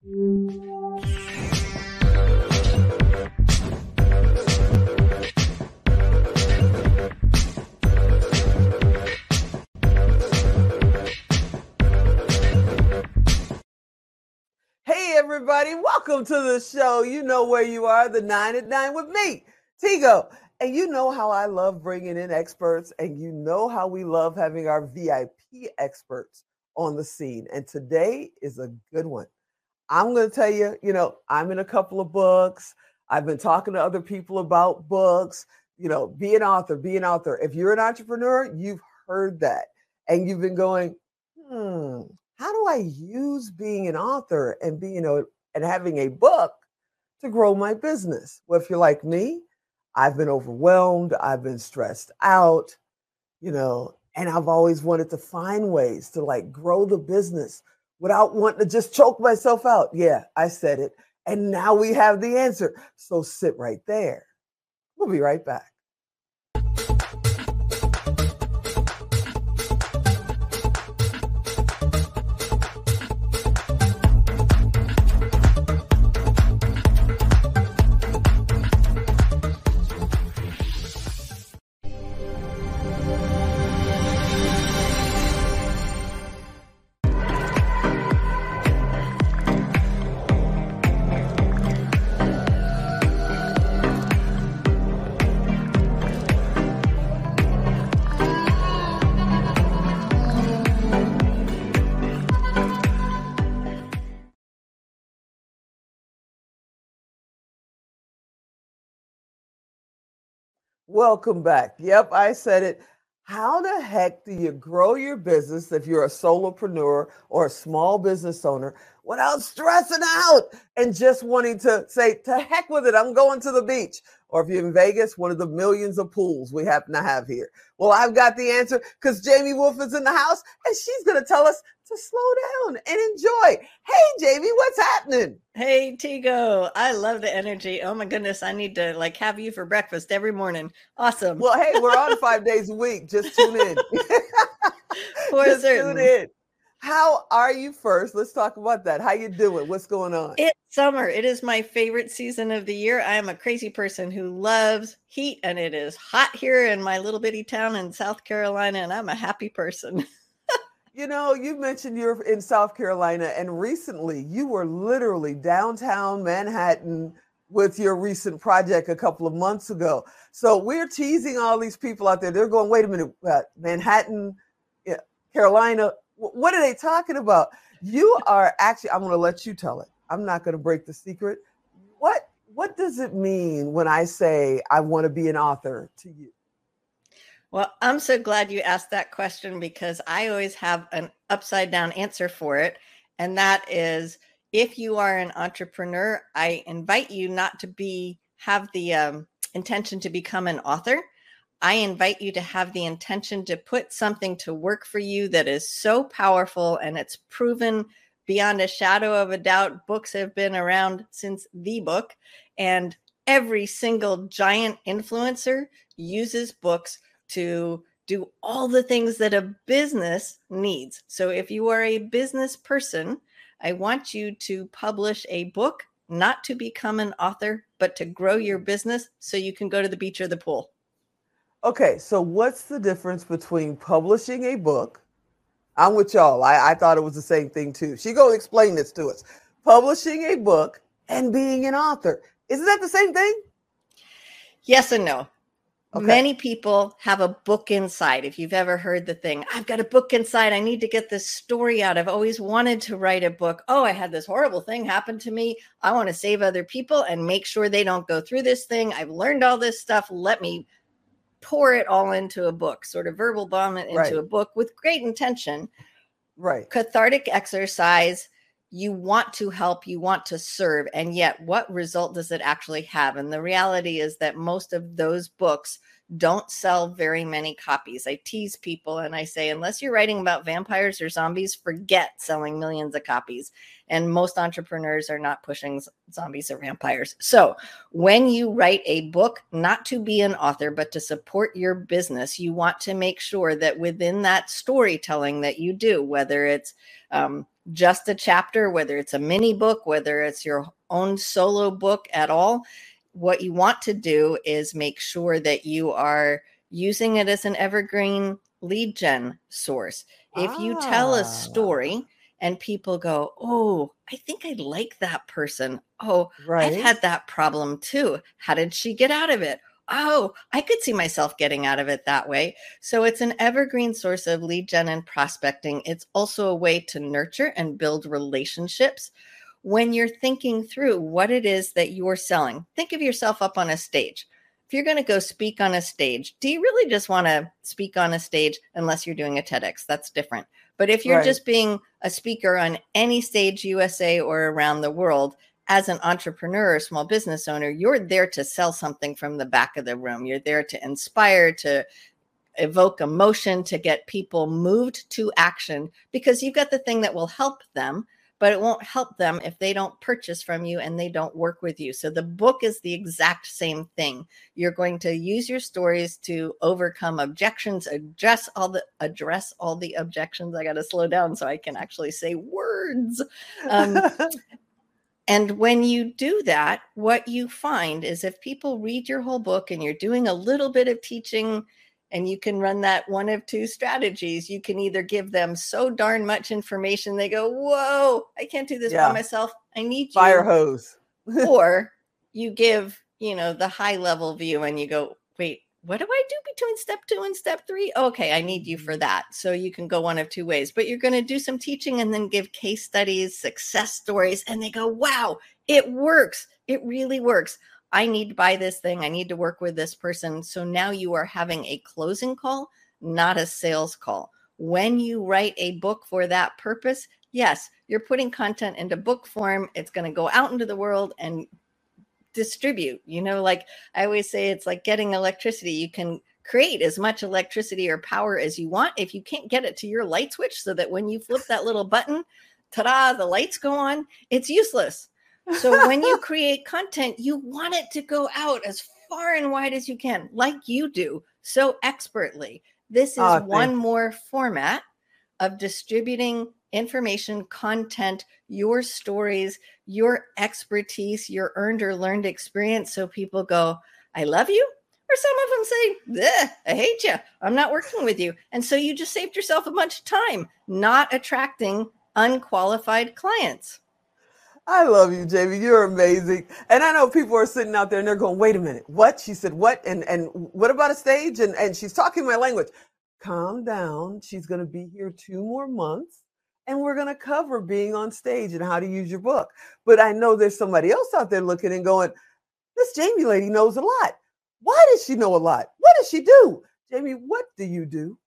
Hey, everybody, welcome to the show. You know where you are, the nine at nine with me, Tigo. And you know how I love bringing in experts, and you know how we love having our VIP experts on the scene. And today is a good one. I'm going to tell you, you know, I'm in a couple of books. I've been talking to other people about books, you know, be an author, be an author. If you're an entrepreneur, you've heard that. And you've been going, hmm, how do I use being an author and being a and having a book to grow my business? Well, if you're like me, I've been overwhelmed, I've been stressed out, you know, and I've always wanted to find ways to like grow the business without wanting to just choke myself out. Yeah, I said it. And now we have the answer. So sit right there. We'll be right back. Welcome back. Yep, I said it. How the heck do you grow your business if you're a solopreneur or a small business owner without stressing out and just wanting to say, to heck with it, I'm going to the beach? Or if you're in Vegas, one of the millions of pools we happen to have here. Well, I've got the answer because Jamie Wolf is in the house and she's going to tell us to slow down and enjoy. Hey, Jamie, what's happening? Hey, Tigo. I love the energy. Oh my goodness. I need to like have you for breakfast every morning. Awesome. Well, hey, we're on five days a week. Just tune in. for Just certain. tune in. How are you first? Let's talk about that. How you doing? What's going on? It's summer. It is my favorite season of the year. I am a crazy person who loves heat and it is hot here in my little bitty town in South Carolina and I'm a happy person. You know, you mentioned you're in South Carolina, and recently you were literally downtown Manhattan with your recent project a couple of months ago. So we're teasing all these people out there. They're going, wait a minute, uh, Manhattan, Carolina, what are they talking about? You are actually, I'm going to let you tell it. I'm not going to break the secret. What what does it mean when I say I want to be an author to you? Well, I'm so glad you asked that question because I always have an upside down answer for it. And that is if you are an entrepreneur, I invite you not to be have the um, intention to become an author. I invite you to have the intention to put something to work for you that is so powerful and it's proven beyond a shadow of a doubt. Books have been around since the book, and every single giant influencer uses books to do all the things that a business needs. So if you are a business person, I want you to publish a book, not to become an author, but to grow your mm. business so you can go to the beach or the pool. Okay, so what's the difference between publishing a book? I'm with y'all. I, I thought it was the same thing too. She go explain this to us. Publishing a book and being an author. Isn't that the same thing? Yes and no. Okay. Many people have a book inside. If you've ever heard the thing, I've got a book inside. I need to get this story out. I've always wanted to write a book. Oh, I had this horrible thing happen to me. I want to save other people and make sure they don't go through this thing. I've learned all this stuff. Let me pour it all into a book, sort of verbal bomb it into right. a book with great intention. Right. Cathartic exercise you want to help, you want to serve, and yet what result does it actually have? And the reality is that most of those books don't sell very many copies. I tease people and I say, unless you're writing about vampires or zombies, forget selling millions of copies. And most entrepreneurs are not pushing zombies or vampires. So when you write a book, not to be an author, but to support your business, you want to make sure that within that storytelling that you do, whether it's um, just a chapter, whether it's a mini book, whether it's your own solo book at all, what you want to do is make sure that you are using it as an evergreen lead gen source. If ah. you tell a ah. story and people go, Oh, I think I like that person. Oh, right. I've had that problem too. How did she get out of it? Oh, I could see myself getting out of it that way. So it's an evergreen source of lead gen and prospecting. It's also a way to nurture and build relationships when you're thinking through what it is that you're selling. Think of yourself up on a stage. If you're going to go speak on a stage, do you really just want to speak on a stage unless you're doing a TEDx? That's different. But if you're right. just being a speaker on any stage, USA or around the world, as an entrepreneur or small business owner, you're there to sell something from the back of the room. You're there to inspire, to evoke emotion, to get people moved to action because you've got the thing that will help them, but it won't help them if they don't purchase from you and they don't work with you. So the book is the exact same thing. You're going to use your stories to overcome objections, address all the address all the objections. I got to slow down so I can actually say words. Um, And when you do that, what you find is if people read your whole book and you're doing a little bit of teaching and you can run that one of two strategies, you can either give them so darn much information they go, Whoa, I can't do this yeah. by myself. I need fire hose. or you give, you know, the high level view and you go, Wait, what do I do between step two and step three? Okay, I need you for mm-hmm. that. So you can go one of two ways, but you're going to do some teaching and then give case studies, success stories, and they go, wow, it works. It really works. I need to buy this thing. I need to work with this person. So now you are having a closing call, not a sales call. When you write a book for that purpose, yes, you're putting content into book form. It's going to go out into the world and distribute. You know, like I always say, it's like getting electricity. You can create as much electricity or power as you want. If you can't get it to your light switch so that when you flip that little button, ta da, the lights go on, it's useless. So when you create content, you want it to go out as far and wide as you can, like you do so expertly. This is oh, one more format of distributing information, content, your stories, your expertise, your earned or learned experience. So people go, I love you. Or some of them say, I hate you. I'm not working with you. And so you just saved yourself a bunch of time not attracting unqualified clients. I love you, Jamie. You're amazing. And I know people are sitting out there and they're going, wait a minute, what? She said, what? And and what about a stage? And and she's talking my language. Calm down. She's gonna be here two more months and we're going to cover being on stage and how to use your book. But I know there's somebody else out there looking and going, this Jamie lady knows a lot. Why does she know a lot? What does she do? Jamie, what do you do?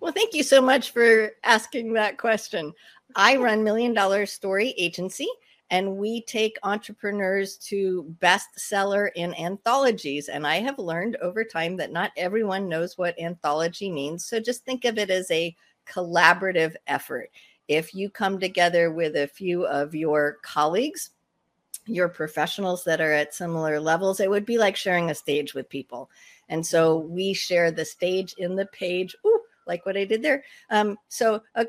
Well, thank you so much for asking that question. I run Million Dollar Story Agency, and we take entrepreneurs to bestseller in anthologies. And I have learned over time that not everyone knows what anthology means. So just think of it as a collaborative effort. If you come together with a few of your colleagues, your professionals that are at similar levels, it would be like sharing a stage with people. And so we share the stage in the page. Ooh, like what I did there. Um, so a,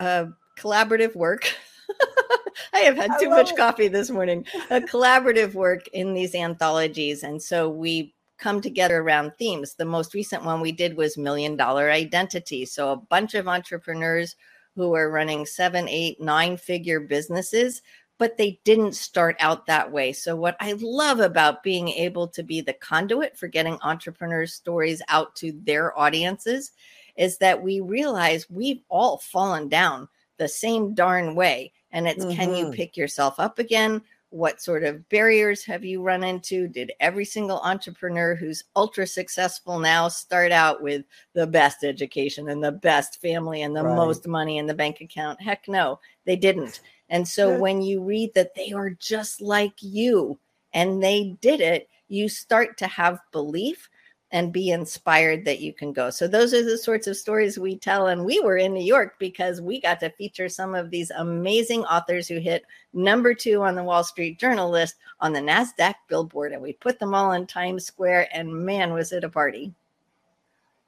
a collaborative work. I have had too much it. coffee this morning. A collaborative work in these anthologies. And so we come together around themes. The most recent one we did was Million Dollar Identity. So a bunch of entrepreneurs who are running seven, eight, nine figure businesses, but they didn't start out that way. So, what I love about being able to be the conduit for getting entrepreneurs' stories out to their audiences is that we realize we've all fallen down the same darn way. And it's mm-hmm. can you mm-hmm. pick yourself up again? What sort of barriers have you run into? Did every single entrepreneur who's ultra successful now start out with the best education and the best family and the right. most money in the bank account? Heck no they didn't. And so when you read that they are just like you and they did it you start to have belief and be inspired that you can go. So those are the sorts of stories we tell. And we were in New York because we got to feature some of these amazing authors who hit number two on the Wall Street Journal list on the NASDAQ billboard. And we put them all in Times Square. And man, was it a party.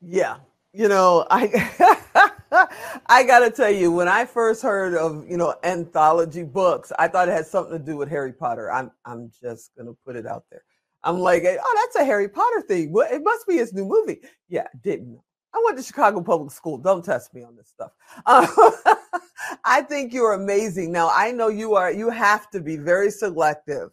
Yeah. You know, I I gotta tell you, when I first heard of you know anthology books, I thought it had something to do with Harry Potter. I'm I'm just gonna put it out there. I'm like, oh, that's a Harry Potter thing. Well, it must be his new movie. Yeah, didn't. I went to Chicago Public School. Don't test me on this stuff. I think you're amazing. Now I know you are. You have to be very selective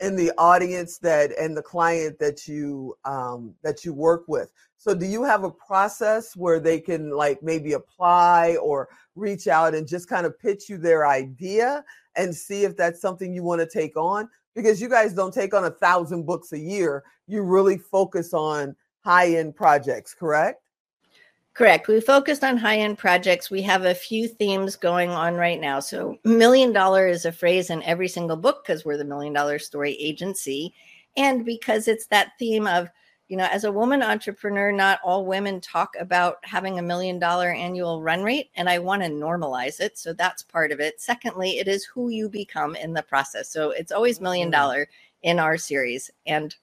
in the audience that and the client that you um, that you work with. So do you have a process where they can like maybe apply or reach out and just kind of pitch you their idea and see if that's something you want to take on? Because you guys don't take on a thousand books a year. You really focus on high end projects, correct? Correct. We focused on high end projects. We have a few themes going on right now. So, million dollar is a phrase in every single book because we're the million dollar story agency. And because it's that theme of you know, as a woman entrepreneur, not all women talk about having a million dollar annual run rate, and I want to normalize it. So that's part of it. Secondly, it is who you become in the process. So it's always million mm-hmm. in our series, and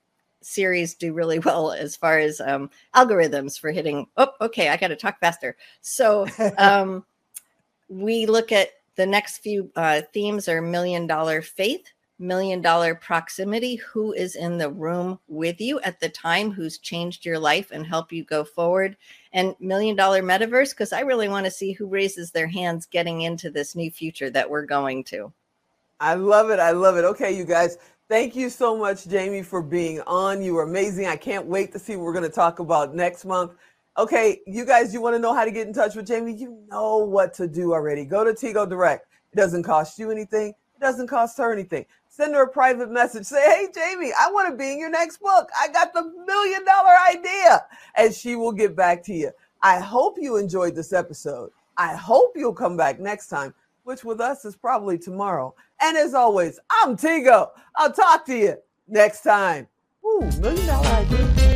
series do really well as far as um, algorithms for hitting. Oh, okay, I got to talk faster. So um, we look at the next few uh, themes are million dollar faith, million dollar proximity who is in the room with you at the time who's changed your life and help you go forward? And million dollar metaverse because i really want to see who raises their hands getting into this new future that we're going to. I love it i love it. Okay you guys thank you so much jamie for being on. You are amazing i can't wait to see what we're going to talk about next month. Okay you guys you want to know how to get in touch with jamie? You know what to do already. Go to tigo direct. It doesn't cost you anything it doesn't cost her anything send her a private message. Say, hey, Jamie, I want to be in your next book. I got the million dollar idea. And she will get back to you. I hope you enjoyed this episode. I hope you'll come back next time, which with us is probably tomorrow. And as always, I'm Tigo. I'll talk to you next time. Ooh, million dollar idea.